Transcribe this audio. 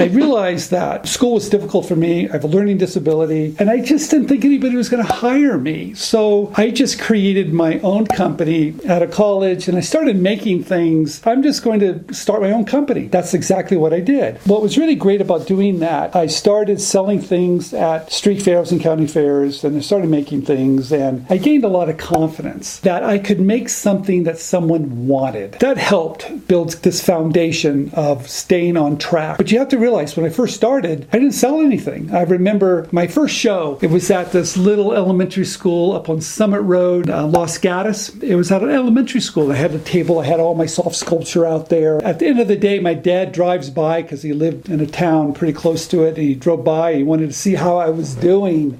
I realized that school was difficult for me. I have a learning disability, and I just didn't think anybody was going to hire me. So I just created my own company out of college and I started making things. I'm just going to start my own company. That's exactly what I did. What was really great about doing that, I started selling things at street fairs and county fairs, and I started making things, and I gained a lot of confidence that I could make something that someone wanted. That helped build this foundation of staying on track. But you have to realize when I first started, I didn't sell anything. I remember my first show, it was at this little elementary school up on Summit Road, uh, Los Gatos. It was at an elementary school. I had a table, I had all my soft sculpture out there. At the end of the day, my dad drives by because he lived in a town pretty close to it. And he drove by, he wanted to see how I was doing.